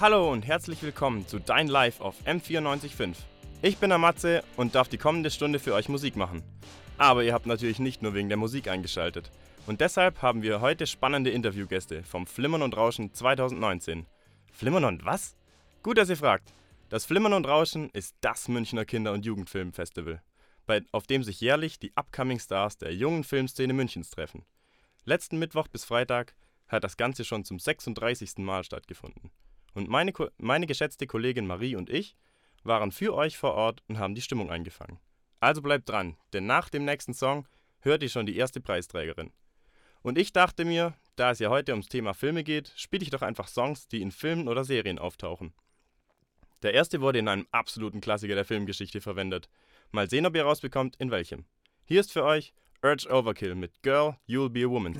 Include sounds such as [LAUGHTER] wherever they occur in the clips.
Hallo und herzlich willkommen zu Dein Live auf M945. Ich bin der Matze und darf die kommende Stunde für euch Musik machen. Aber ihr habt natürlich nicht nur wegen der Musik eingeschaltet. Und deshalb haben wir heute spannende Interviewgäste vom Flimmern und Rauschen 2019. Flimmern und was? Gut, dass ihr fragt. Das Flimmern und Rauschen ist das Münchner Kinder- und Jugendfilmfestival, bei, auf dem sich jährlich die Upcoming Stars der jungen Filmszene Münchens treffen. Letzten Mittwoch bis Freitag hat das Ganze schon zum 36. Mal stattgefunden. Und meine, meine geschätzte Kollegin Marie und ich waren für euch vor Ort und haben die Stimmung eingefangen. Also bleibt dran, denn nach dem nächsten Song hört ihr schon die erste Preisträgerin. Und ich dachte mir, da es ja heute ums Thema Filme geht, spiele ich doch einfach Songs, die in Filmen oder Serien auftauchen. Der erste wurde in einem absoluten Klassiker der Filmgeschichte verwendet. Mal sehen, ob ihr rausbekommt, in welchem. Hier ist für euch Urge Overkill mit Girl, You'll Be a Woman.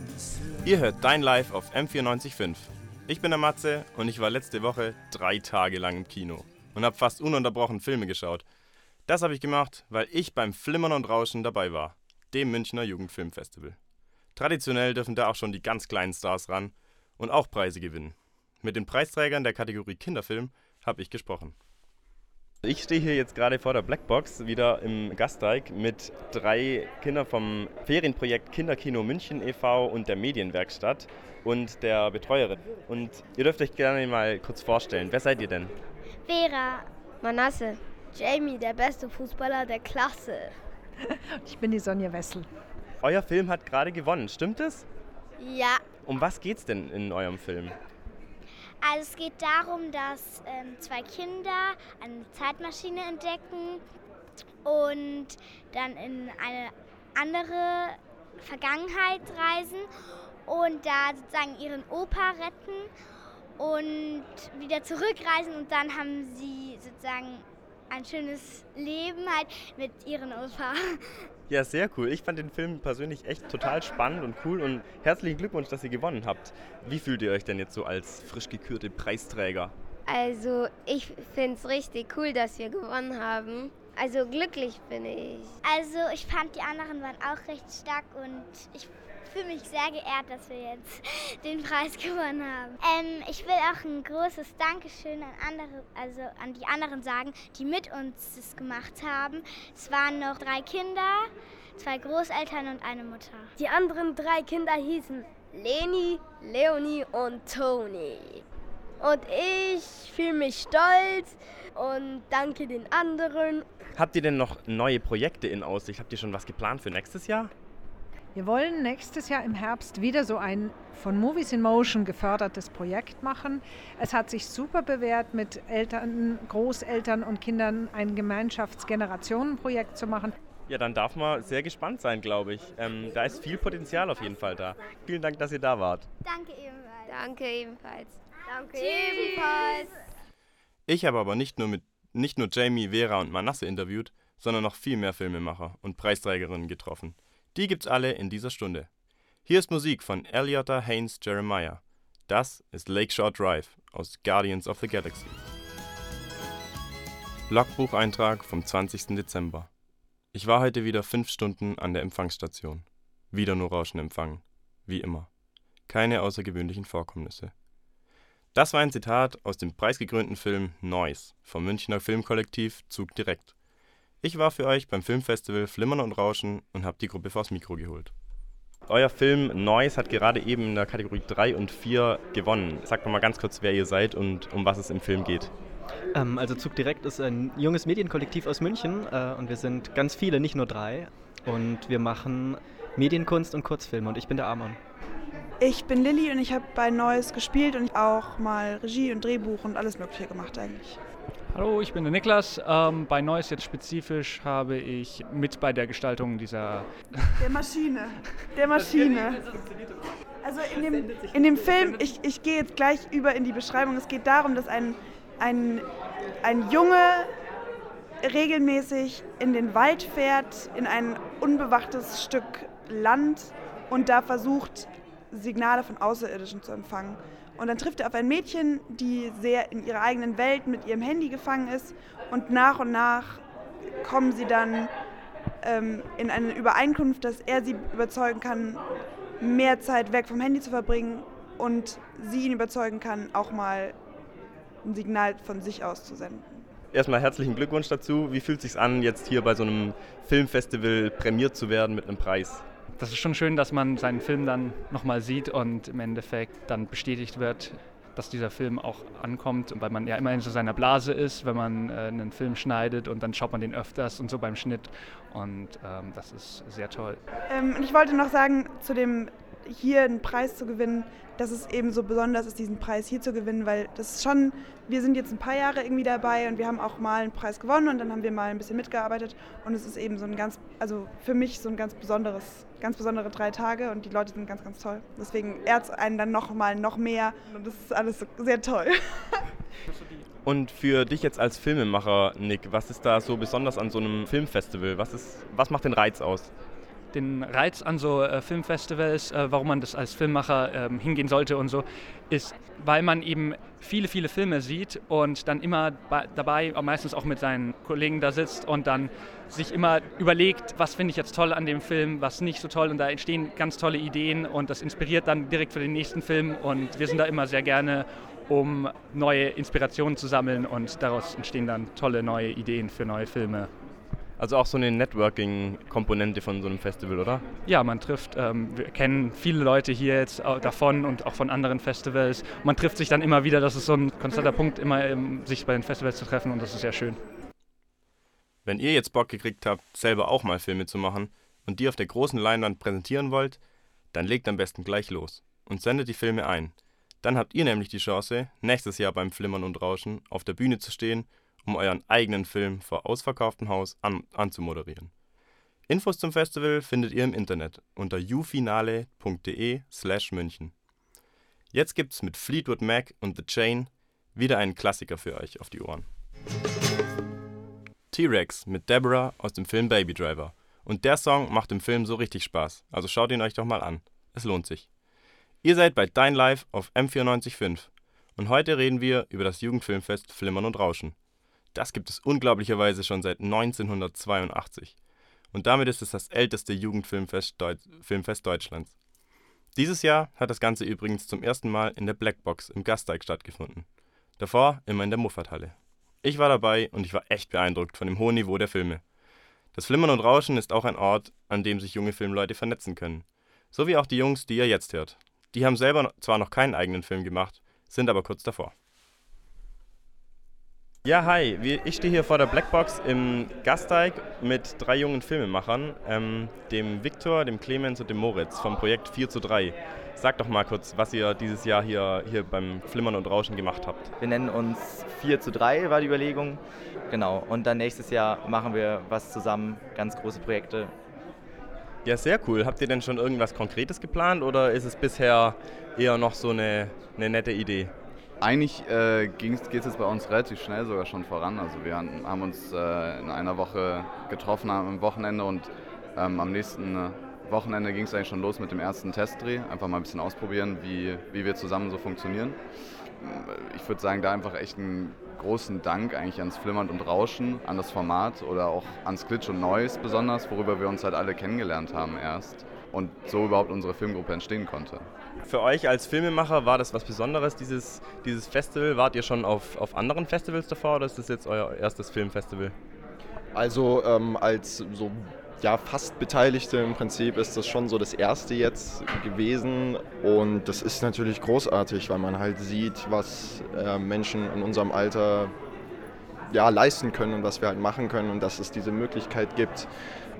Ihr hört Dein Live auf M945. Ich bin der Matze und ich war letzte Woche drei Tage lang im Kino und habe fast ununterbrochen Filme geschaut. Das habe ich gemacht, weil ich beim Flimmern und Rauschen dabei war, dem Münchner Jugendfilmfestival. Traditionell dürfen da auch schon die ganz kleinen Stars ran und auch Preise gewinnen. Mit den Preisträgern der Kategorie Kinderfilm habe ich gesprochen. Ich stehe hier jetzt gerade vor der Blackbox, wieder im Gasteig, mit drei Kindern vom Ferienprojekt Kinderkino München e.V. und der Medienwerkstatt und der Betreuerin. Und ihr dürft euch gerne mal kurz vorstellen. Wer seid ihr denn? Vera, Manasse, Jamie, der beste Fußballer der Klasse. [LAUGHS] Ich bin die Sonja Wessel. Euer Film hat gerade gewonnen, stimmt es? Ja. Um was geht's denn in eurem Film? Also es geht darum, dass ähm, zwei Kinder eine Zeitmaschine entdecken und dann in eine andere Vergangenheit reisen und da sozusagen ihren Opa retten und wieder zurückreisen und dann haben sie sozusagen ein schönes Leben halt mit ihren Opa. Ja, sehr cool. Ich fand den Film persönlich echt total spannend und cool und herzlichen Glückwunsch, dass ihr gewonnen habt. Wie fühlt ihr euch denn jetzt so als frisch gekürte Preisträger? Also, ich finde es richtig cool, dass wir gewonnen haben. Also glücklich bin ich. Also ich fand die anderen waren auch recht stark und ich fühle mich sehr geehrt, dass wir jetzt den Preis gewonnen haben. Ähm, ich will auch ein großes Dankeschön an andere, also an die anderen sagen, die mit uns das gemacht haben. Es waren noch drei Kinder, zwei Großeltern und eine Mutter. Die anderen drei Kinder hießen Leni, Leonie und Toni. Und ich fühle mich stolz und danke den anderen. Habt ihr denn noch neue Projekte in Aussicht? Habt ihr schon was geplant für nächstes Jahr? Wir wollen nächstes Jahr im Herbst wieder so ein von Movies in Motion gefördertes Projekt machen. Es hat sich super bewährt, mit Eltern, Großeltern und Kindern ein Gemeinschaftsgenerationenprojekt zu machen. Ja, dann darf man sehr gespannt sein, glaube ich. Ähm, da ist viel Potenzial auf jeden Fall da. Vielen Dank, dass ihr da wart. Danke ebenfalls. Danke ebenfalls. Danke ebenfalls. Ich habe aber nicht nur, mit, nicht nur Jamie, Vera und Manasse interviewt, sondern noch viel mehr Filmemacher und Preisträgerinnen getroffen. Die gibt's alle in dieser Stunde. Hier ist Musik von Eliota Haynes Jeremiah. Das ist Lakeshore Drive aus Guardians of the Galaxy. Logbucheintrag vom 20. Dezember. Ich war heute wieder fünf Stunden an der Empfangsstation. Wieder nur Rauschen empfangen. Wie immer. Keine außergewöhnlichen Vorkommnisse. Das war ein Zitat aus dem preisgekrönten Film Noise vom Münchner Filmkollektiv Zug Direkt. Ich war für euch beim Filmfestival Flimmern und Rauschen und habe die Gruppe vors Mikro geholt. Euer Film Noise hat gerade eben in der Kategorie 3 und 4 gewonnen. Sagt mal ganz kurz, wer ihr seid und um was es im Film geht. Ähm, also Zug Direkt ist ein junges Medienkollektiv aus München äh, und wir sind ganz viele, nicht nur drei. Und wir machen Medienkunst und Kurzfilme und ich bin der Amon. Ich bin Lilly und ich habe bei Neues gespielt und auch mal Regie und Drehbuch und alles Mögliche gemacht eigentlich. Hallo, ich bin der Niklas. Ähm, bei Neues jetzt spezifisch habe ich mit bei der Gestaltung dieser. Der Maschine. Der [LAUGHS] Maschine. Also in dem, in dem Film, ich, ich gehe jetzt gleich über in die Beschreibung. Es geht darum, dass ein, ein, ein Junge regelmäßig in den Wald fährt, in ein unbewachtes Stück Land und da versucht, Signale von Außerirdischen zu empfangen. Und dann trifft er auf ein Mädchen, die sehr in ihrer eigenen Welt mit ihrem Handy gefangen ist. Und nach und nach kommen sie dann ähm, in eine Übereinkunft, dass er sie überzeugen kann, mehr Zeit weg vom Handy zu verbringen und sie ihn überzeugen kann, auch mal ein Signal von sich aus zu senden. Erstmal herzlichen Glückwunsch dazu. Wie fühlt es sich an, jetzt hier bei so einem Filmfestival prämiert zu werden mit einem Preis? Das ist schon schön, dass man seinen Film dann nochmal sieht und im Endeffekt dann bestätigt wird, dass dieser Film auch ankommt, weil man ja immer in so seiner Blase ist, wenn man äh, einen Film schneidet und dann schaut man den öfters und so beim Schnitt und ähm, das ist sehr toll. Ähm, ich wollte noch sagen, zu dem hier einen Preis zu gewinnen, dass es eben so besonders ist, diesen Preis hier zu gewinnen, weil das ist schon, wir sind jetzt ein paar Jahre irgendwie dabei und wir haben auch mal einen Preis gewonnen und dann haben wir mal ein bisschen mitgearbeitet und es ist eben so ein ganz, also für mich so ein ganz besonderes, ganz besondere drei Tage und die Leute sind ganz, ganz toll. Deswegen ehrt einen dann noch mal noch mehr und das ist alles sehr toll. [LAUGHS] Und für dich jetzt als Filmemacher, Nick, was ist da so besonders an so einem Filmfestival? Was, ist, was macht den Reiz aus? Den Reiz an so äh, Filmfestivals, äh, warum man das als Filmemacher ähm, hingehen sollte und so, ist, weil man eben viele, viele Filme sieht und dann immer dabei, meistens auch mit seinen Kollegen da sitzt und dann sich immer überlegt, was finde ich jetzt toll an dem Film, was nicht so toll und da entstehen ganz tolle Ideen und das inspiriert dann direkt für den nächsten Film und wir sind da immer sehr gerne um neue Inspirationen zu sammeln und daraus entstehen dann tolle neue Ideen für neue Filme. Also auch so eine Networking-Komponente von so einem Festival, oder? Ja, man trifft, ähm, wir kennen viele Leute hier jetzt davon und auch von anderen Festivals. Man trifft sich dann immer wieder, das ist so ein konstanter Punkt, immer ähm, sich bei den Festivals zu treffen und das ist sehr schön. Wenn ihr jetzt Bock gekriegt habt, selber auch mal Filme zu machen und die auf der großen Leinwand präsentieren wollt, dann legt am besten gleich los und sendet die Filme ein. Dann habt ihr nämlich die Chance, nächstes Jahr beim Flimmern und Rauschen auf der Bühne zu stehen um euren eigenen Film vor ausverkauftem Haus an anzumoderieren. Infos zum Festival findet ihr im Internet unter ufinale.de/slash München. Jetzt gibt's mit Fleetwood Mac und The Chain wieder einen Klassiker für euch auf die Ohren. T-Rex mit Deborah aus dem Film Baby Driver. Und der Song macht im Film so richtig Spaß, also schaut ihn euch doch mal an. Es lohnt sich. Ihr seid bei Dein Live auf M945 und heute reden wir über das Jugendfilmfest Flimmern und Rauschen. Das gibt es unglaublicherweise schon seit 1982. Und damit ist es das älteste Jugendfilmfest Deut Filmfest Deutschlands. Dieses Jahr hat das Ganze übrigens zum ersten Mal in der Blackbox im Gasteig stattgefunden. Davor immer in der Muffathalle. Ich war dabei und ich war echt beeindruckt von dem hohen Niveau der Filme. Das Flimmern und Rauschen ist auch ein Ort, an dem sich junge Filmleute vernetzen können. So wie auch die Jungs, die ihr jetzt hört. Die haben selber zwar noch keinen eigenen Film gemacht, sind aber kurz davor. Ja, hi. Ich stehe hier vor der Blackbox im Gasteig mit drei jungen Filmemachern, ähm, dem Viktor, dem Clemens und dem Moritz vom Projekt 4 zu 3. Sag doch mal kurz, was ihr dieses Jahr hier, hier beim Flimmern und Rauschen gemacht habt. Wir nennen uns 4 zu 3, war die Überlegung. Genau. Und dann nächstes Jahr machen wir was zusammen, ganz große Projekte. Ja, sehr cool. Habt ihr denn schon irgendwas Konkretes geplant oder ist es bisher eher noch so eine, eine nette Idee? Eigentlich äh, geht es jetzt bei uns relativ schnell sogar schon voran. Also wir haben uns äh, in einer Woche getroffen am Wochenende und ähm, am nächsten Wochenende ging es eigentlich schon los mit dem ersten Testdreh. Einfach mal ein bisschen ausprobieren, wie, wie wir zusammen so funktionieren. Ich würde sagen, da einfach echt einen großen Dank eigentlich ans Flimmern und Rauschen, an das Format oder auch ans Glitch und Noise besonders, worüber wir uns halt alle kennengelernt haben erst und so überhaupt unsere Filmgruppe entstehen konnte. Für euch als Filmemacher war das was Besonderes, dieses, dieses Festival? Wart ihr schon auf, auf anderen Festivals davor oder ist das jetzt euer erstes Filmfestival? Also ähm, als so ja, fast Beteiligte im Prinzip ist das schon so das erste jetzt gewesen und das ist natürlich großartig, weil man halt sieht, was äh, Menschen in unserem Alter ja, leisten können und was wir halt machen können und dass es diese Möglichkeit gibt,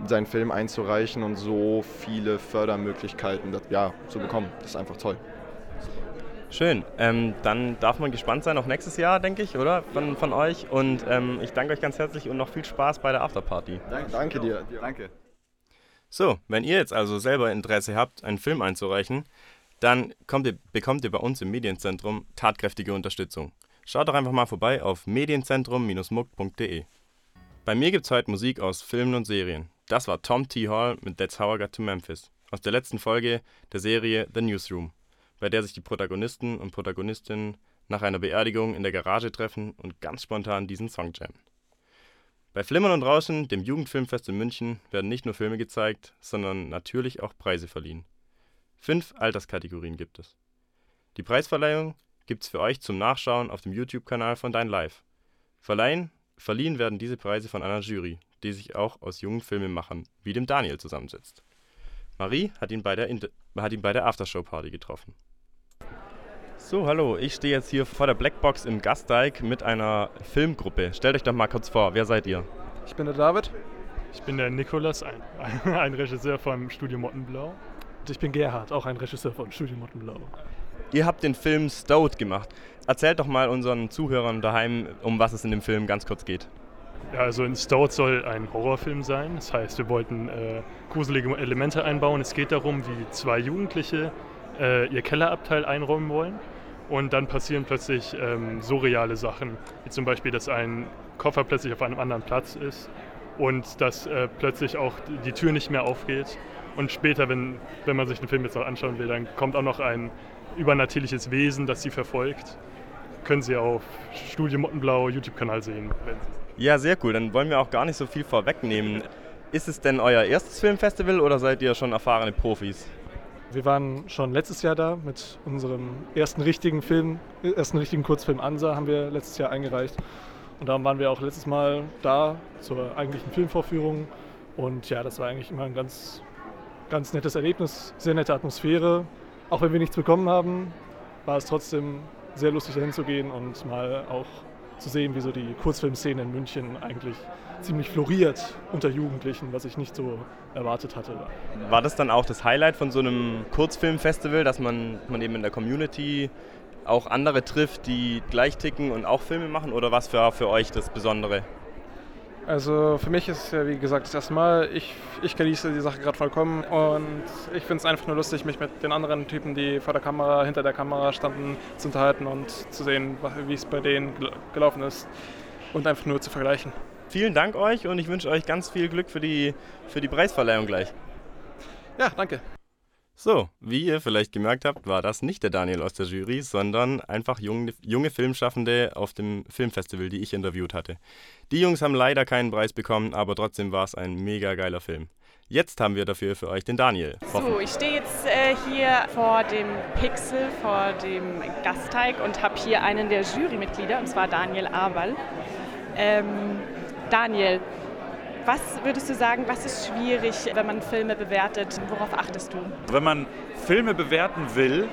seinen Film einzureichen und so viele Fördermöglichkeiten ja, zu bekommen. Das ist einfach toll. Schön. Ähm, dann darf man gespannt sein auf nächstes Jahr, denke ich, oder? Von, von euch. Und ähm, ich danke euch ganz herzlich und noch viel Spaß bei der Afterparty. Danke, danke dir. Danke. So, wenn ihr jetzt also selber Interesse habt, einen Film einzureichen, dann ihr, bekommt ihr bei uns im Medienzentrum tatkräftige Unterstützung. Schaut doch einfach mal vorbei auf medienzentrum-muck.de. Bei mir gibt es heute Musik aus Filmen und Serien. Das war Tom T. Hall mit That's How I Got to Memphis aus der letzten Folge der Serie The Newsroom, bei der sich die Protagonisten und Protagonistinnen nach einer Beerdigung in der Garage treffen und ganz spontan diesen Song jammen. Bei Flimmern und Rauschen, dem Jugendfilmfest in München, werden nicht nur Filme gezeigt, sondern natürlich auch Preise verliehen. Fünf Alterskategorien gibt es. Die Preisverleihung gibt's für euch zum Nachschauen auf dem YouTube-Kanal von Dein Live. Verleihen, verliehen werden diese Preise von einer Jury, die sich auch aus jungen Filmemachern wie dem Daniel zusammensetzt. Marie hat ihn bei der, Inter hat ihn bei der Aftershow-Party getroffen. So, hallo, ich stehe jetzt hier vor der Blackbox im Gasteig mit einer Filmgruppe. Stellt euch doch mal kurz vor, wer seid ihr? Ich bin der David. Ich bin der Nikolas, ein, [LAUGHS] ein Regisseur vom Studio Mottenblau. Und ich bin Gerhard, auch ein Regisseur von Studio Mottenblau. Ihr habt den Film Stowed gemacht. Erzählt doch mal unseren Zuhörern daheim, um was es in dem Film ganz kurz geht. Ja, also in Stowed soll ein Horrorfilm sein. Das heißt, wir wollten äh, gruselige Elemente einbauen. Es geht darum, wie zwei Jugendliche äh, ihr Kellerabteil einräumen wollen. Und dann passieren plötzlich ähm, surreale Sachen, wie zum Beispiel, dass ein Koffer plötzlich auf einem anderen Platz ist und dass äh, plötzlich auch die Tür nicht mehr aufgeht. Und später, wenn, wenn man sich den Film jetzt noch anschauen will, dann kommt auch noch ein übernatürliches Wesen, das sie verfolgt. Können Sie auf Studio Mottenblau YouTube-Kanal sehen. Ja, sehr cool. Dann wollen wir auch gar nicht so viel vorwegnehmen. Ist es denn euer erstes Filmfestival oder seid ihr schon erfahrene Profis? Wir waren schon letztes Jahr da mit unserem ersten richtigen Film, ersten richtigen Kurzfilm Ansa haben wir letztes Jahr eingereicht. Und darum waren wir auch letztes Mal da zur eigentlichen Filmvorführung. Und ja, das war eigentlich immer ein ganz, ganz nettes Erlebnis, sehr nette Atmosphäre. Auch wenn wir nichts bekommen haben, war es trotzdem sehr lustig dahin zu gehen und mal auch zu sehen, wie so die Kurzfilmszene in München eigentlich ziemlich floriert unter Jugendlichen, was ich nicht so erwartet hatte. War das dann auch das Highlight von so einem Kurzfilmfestival, dass man, man eben in der Community auch andere trifft, die gleich ticken und auch Filme machen? Oder was für, für euch das Besondere? Also für mich ist es ja wie gesagt das erste Mal. Ich, ich genieße die Sache gerade vollkommen und ich finde es einfach nur lustig, mich mit den anderen Typen, die vor der Kamera, hinter der Kamera standen, zu unterhalten und zu sehen, wie es bei denen gelaufen ist und einfach nur zu vergleichen. Vielen Dank euch und ich wünsche euch ganz viel Glück für die, für die Preisverleihung gleich. Ja, danke. So, wie ihr vielleicht gemerkt habt, war das nicht der Daniel aus der Jury, sondern einfach junge, junge Filmschaffende auf dem Filmfestival, die ich interviewt hatte. Die Jungs haben leider keinen Preis bekommen, aber trotzdem war es ein mega geiler Film. Jetzt haben wir dafür für euch den Daniel. So, ich stehe jetzt äh, hier vor dem Pixel, vor dem Gasteig und habe hier einen der Jurymitglieder, und zwar Daniel Awal. Ähm, Daniel, was würdest du sagen, was ist schwierig, wenn man Filme bewertet? Worauf achtest du? Wenn man Filme bewerten will,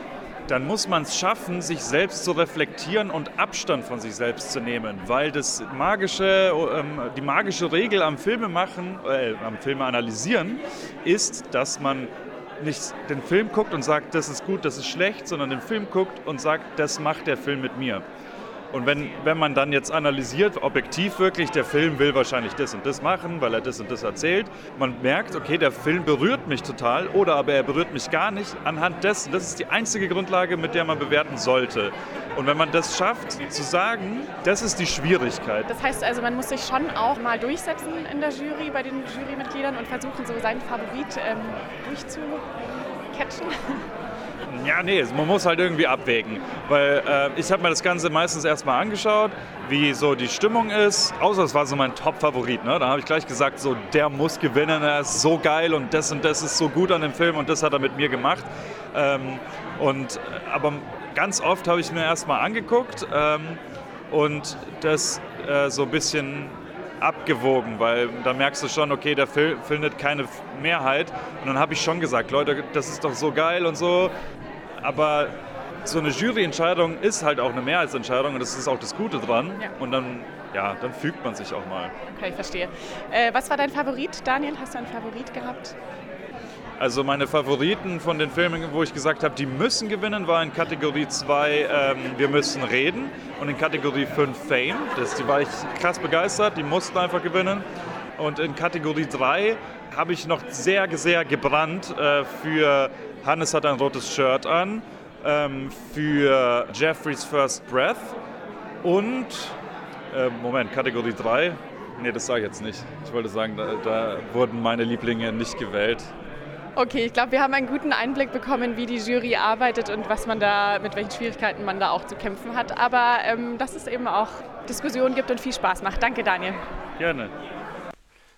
dann muss man es schaffen, sich selbst zu reflektieren und Abstand von sich selbst zu nehmen, weil das magische, ähm, die magische Regel am Filmemachen, äh, am Filme analysieren, ist, dass man nicht den Film guckt und sagt, das ist gut, das ist schlecht, sondern den Film guckt und sagt, das macht der Film mit mir. Und wenn, wenn man dann jetzt analysiert, objektiv wirklich, der Film will wahrscheinlich das und das machen, weil er das und das erzählt, man merkt, okay, der Film berührt mich total oder aber er berührt mich gar nicht, anhand dessen, das ist die einzige Grundlage, mit der man bewerten sollte. Und wenn man das schafft, zu sagen, das ist die Schwierigkeit. Das heißt also, man muss sich schon auch mal durchsetzen in der Jury, bei den Jurymitgliedern und versuchen, so seinen Favorit ähm, durchzucatchen. Ja, nee, man muss halt irgendwie abwägen. Weil äh, ich habe mir das Ganze meistens erstmal angeschaut, wie so die Stimmung ist. Außer es war so mein Top-Favorit. Ne? Da habe ich gleich gesagt, so der muss gewinnen, er ist so geil und das und das ist so gut an dem Film und das hat er mit mir gemacht. Ähm, und, äh, aber ganz oft habe ich mir erstmal angeguckt ähm, und das äh, so ein bisschen abgewogen, weil da merkst du schon, okay, der Film findet keine Mehrheit. Und dann habe ich schon gesagt, Leute, das ist doch so geil und so. Aber so eine Juryentscheidung ist halt auch eine Mehrheitsentscheidung und das ist auch das Gute dran. Ja. Und dann, ja, dann fügt man sich auch mal. Okay, ich verstehe. Äh, was war dein Favorit, Daniel? Hast du einen Favorit gehabt? Also meine Favoriten von den Filmen, wo ich gesagt habe, die müssen gewinnen, war in Kategorie 2 ähm, Wir müssen reden und in Kategorie 5 Fame. Das, die war ich krass begeistert, die mussten einfach gewinnen. Und in Kategorie 3 habe ich noch sehr, sehr gebrannt äh, für Hannes hat ein rotes Shirt an, ähm, für Jeffrey's First Breath und, äh, Moment, Kategorie 3. Nee, das sage ich jetzt nicht. Ich wollte sagen, da, da wurden meine Lieblinge nicht gewählt. Okay, ich glaube, wir haben einen guten Einblick bekommen, wie die Jury arbeitet und was man da, mit welchen Schwierigkeiten man da auch zu kämpfen hat. Aber ähm, dass es eben auch Diskussionen gibt und viel Spaß macht. Danke, Daniel. Gerne.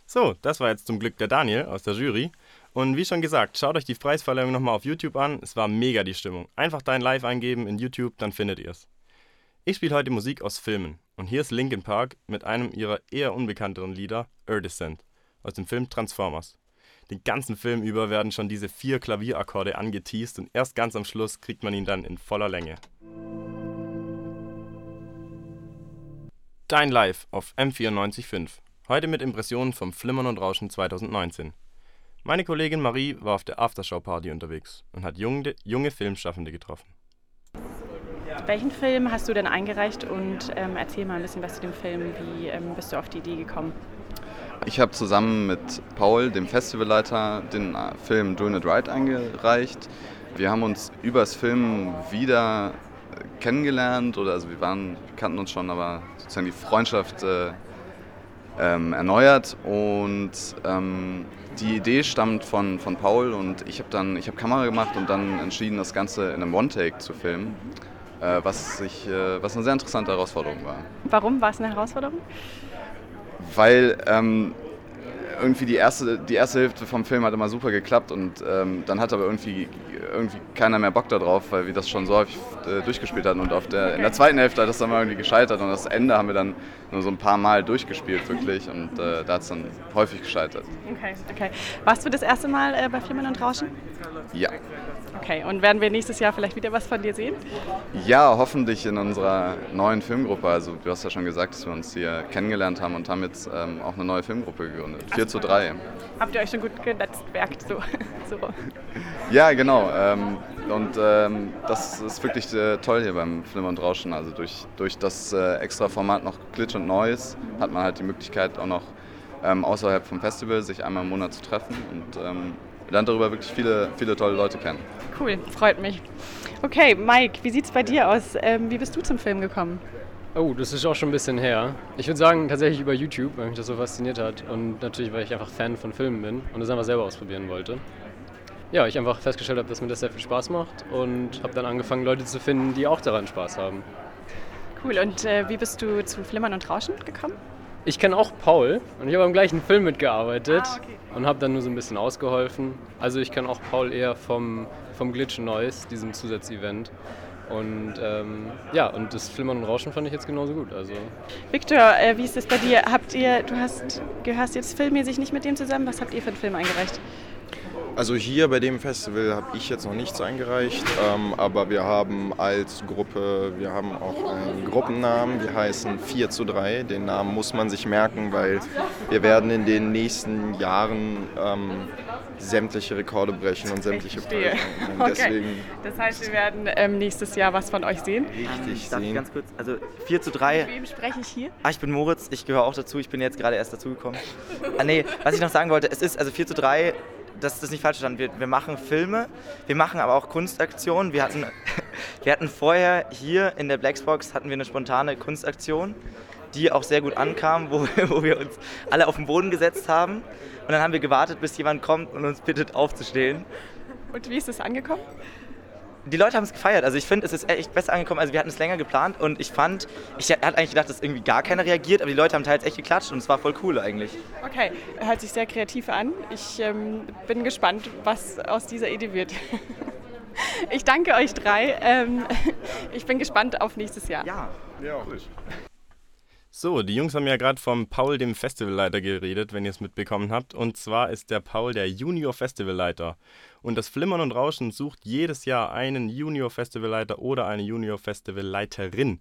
So, das war jetzt zum Glück der Daniel aus der Jury. Und wie schon gesagt, schaut euch die Preisverleihung nochmal auf YouTube an. Es war mega die Stimmung. Einfach dein Live eingeben in YouTube, dann findet ihr es. Ich spiele heute Musik aus Filmen. Und hier ist Linkin Park mit einem ihrer eher unbekannteren Lieder, Iridescent, aus dem Film Transformers. Den ganzen Film über werden schon diese vier Klavierakkorde angeteased und erst ganz am Schluss kriegt man ihn dann in voller Länge. Dein Live auf M94.5. Heute mit Impressionen vom Flimmern und Rauschen 2019. Meine Kollegin Marie war auf der Aftershow-Party unterwegs und hat junge, junge Filmschaffende getroffen. Welchen Film hast du denn eingereicht und ähm, erzähl mal ein bisschen was zu dem Film. Wie ähm, bist du auf die Idee gekommen? Ich habe zusammen mit Paul, dem Festivalleiter, den äh, Film Doing It Right eingereicht. Wir haben uns übers Film wieder kennengelernt oder also wir waren, kannten uns schon, aber sozusagen die Freundschaft äh, ähm, erneuert und ähm, die Idee stammt von, von Paul und ich habe dann ich habe Kamera gemacht und dann entschieden, das Ganze in einem One-Take zu filmen, äh, was, ich, äh, was eine sehr interessante Herausforderung war. Warum war es eine Herausforderung? Weil ähm, irgendwie die erste, die erste Hälfte vom Film hat immer super geklappt und ähm, dann hat aber irgendwie, irgendwie keiner mehr Bock darauf, weil wir das schon so häufig äh, durchgespielt hatten. Und auf der, okay. in der zweiten Hälfte hat das dann mal irgendwie gescheitert und das Ende haben wir dann nur so ein paar Mal durchgespielt, wirklich. Und äh, da hat es dann häufig gescheitert. Okay, okay. Warst du das erste Mal äh, bei Flimmern und Rauschen? Ja. Okay, und werden wir nächstes Jahr vielleicht wieder was von dir sehen? Ja, hoffentlich in unserer neuen Filmgruppe. Also du hast ja schon gesagt, dass wir uns hier kennengelernt haben und haben jetzt ähm, auch eine neue Filmgruppe gegründet. 4 zu 3. Habt ihr euch schon gut genetzwerkt? So. [LAUGHS] so. Ja, genau. Ähm, und ähm, das ist wirklich äh, toll hier beim Flimmer und Rauschen. Also durch, durch das äh, extra Format noch Glitch und Neues hat man halt die Möglichkeit auch noch ähm, außerhalb vom Festival sich einmal im Monat zu treffen und ähm, lernt darüber wirklich viele, viele tolle Leute kennen. Cool, freut mich. Okay, Mike, wie sieht es bei dir aus? Ähm, wie bist du zum Film gekommen? Oh, das ist auch schon ein bisschen her. Ich würde sagen, tatsächlich über YouTube, weil mich das so fasziniert hat. Und natürlich, weil ich einfach Fan von Filmen bin und das einfach selber ausprobieren wollte. Ja, ich einfach festgestellt habe, dass mir das sehr viel Spaß macht und habe dann angefangen, Leute zu finden, die auch daran Spaß haben. Cool, und äh, wie bist du zu Flimmern und Rauschen gekommen? Ich kenne auch Paul und ich habe am gleichen Film mitgearbeitet ah, okay. und habe dann nur so ein bisschen ausgeholfen. Also ich kenne auch Paul eher vom, vom Glitch Noise, diesem Zusatzevent. Und ähm, ja, und das Flimmern und Rauschen fand ich jetzt genauso gut. Also. Victor, äh, wie ist das bei dir? Habt ihr, du hast, gehörst jetzt filmmäßig nicht mit dem zusammen. Was habt ihr für einen Film eingereicht? Also hier bei dem Festival habe ich jetzt noch nichts eingereicht, ähm, aber wir haben als Gruppe, wir haben auch einen Gruppennamen, wir heißen 4 zu 3. Den Namen muss man sich merken, weil wir werden in den nächsten Jahren ähm, sämtliche Rekorde brechen und sämtliche Preise. Okay. Das heißt, wir werden ähm, nächstes Jahr was von euch sehen? Richtig Darf sehen. Ich ganz kurz, also 4 zu 3. Mit wem spreche ich hier? Ah, ich bin Moritz, ich gehöre auch dazu, ich bin jetzt gerade erst dazugekommen. ah nee, was ich noch sagen wollte, es ist also 4 zu 3 dass das nicht falsch verstanden wird. Wir machen Filme, wir machen aber auch Kunstaktionen. Wir hatten, [LAUGHS] wir hatten vorher hier in der Blacksbox hatten wir eine spontane Kunstaktion, die auch sehr gut ankam, wo, [LAUGHS] wo wir uns alle auf den Boden gesetzt haben. Und dann haben wir gewartet, bis jemand kommt und uns bittet aufzustehen. Und wie ist es angekommen? Die Leute haben es gefeiert. Also ich finde, es ist echt besser angekommen. Also wir hatten es länger geplant und ich fand, ich hatte eigentlich gedacht, dass irgendwie gar keiner reagiert, aber die Leute haben teils echt geklatscht und es war voll cool eigentlich. Okay, hört sich sehr kreativ an. Ich ähm, bin gespannt, was aus dieser Idee wird. [LAUGHS] ich danke euch drei. Ähm, [LAUGHS] ich bin gespannt auf nächstes Jahr. Ja, ja. So, die Jungs haben ja gerade vom Paul, dem Festivalleiter, geredet, wenn ihr es mitbekommen habt. Und zwar ist der Paul der Junior Festivalleiter. Und das Flimmern und Rauschen sucht jedes Jahr einen Junior Festivalleiter oder eine Junior Festivalleiterin.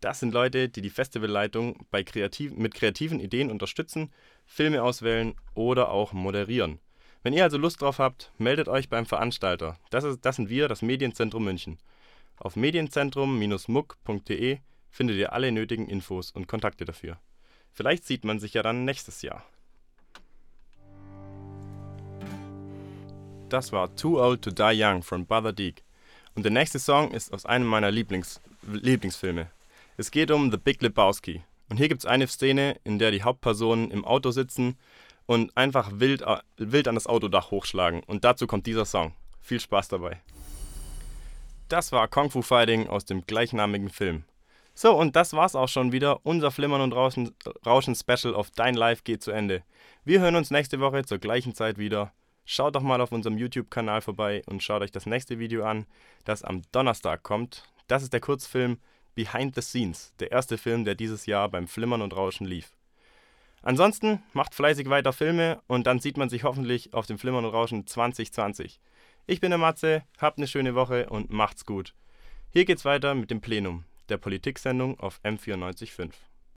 Das sind Leute, die die Festivalleitung bei kreativ mit kreativen Ideen unterstützen, Filme auswählen oder auch moderieren. Wenn ihr also Lust drauf habt, meldet euch beim Veranstalter. Das, ist, das sind wir, das Medienzentrum München. Auf medienzentrum-muck.de findet ihr alle nötigen Infos und Kontakte dafür. Vielleicht sieht man sich ja dann nächstes Jahr. Das war Too Old to Die Young von Brother Deek. Und der nächste Song ist aus einem meiner Lieblings Lieblingsfilme. Es geht um The Big Lebowski. Und hier gibt es eine Szene, in der die Hauptpersonen im Auto sitzen und einfach wild, äh, wild an das Autodach hochschlagen. Und dazu kommt dieser Song. Viel Spaß dabei. Das war Kung Fu Fighting aus dem gleichnamigen Film. So, und das war's auch schon wieder. Unser Flimmern und Rauschen, Rauschen Special auf Dein Live geht zu Ende. Wir hören uns nächste Woche zur gleichen Zeit wieder. schaut doch mal auf unserem YouTube-Kanal vorbei und schaut euch das nächste Video an, das am Donnerstag kommt. Das ist der Kurzfilm Behind the Scenes, der erste Film, der dieses Jahr beim Flimmern und Rauschen lief. Ansonsten macht fleißig weiter Filme und dann sieht man sich hoffentlich auf dem Flimmern und Rauschen 2020. Ich bin der Matze, habt eine schöne Woche und macht's gut. Hier geht's weiter mit dem Plenum, der Politiksendung auf M945.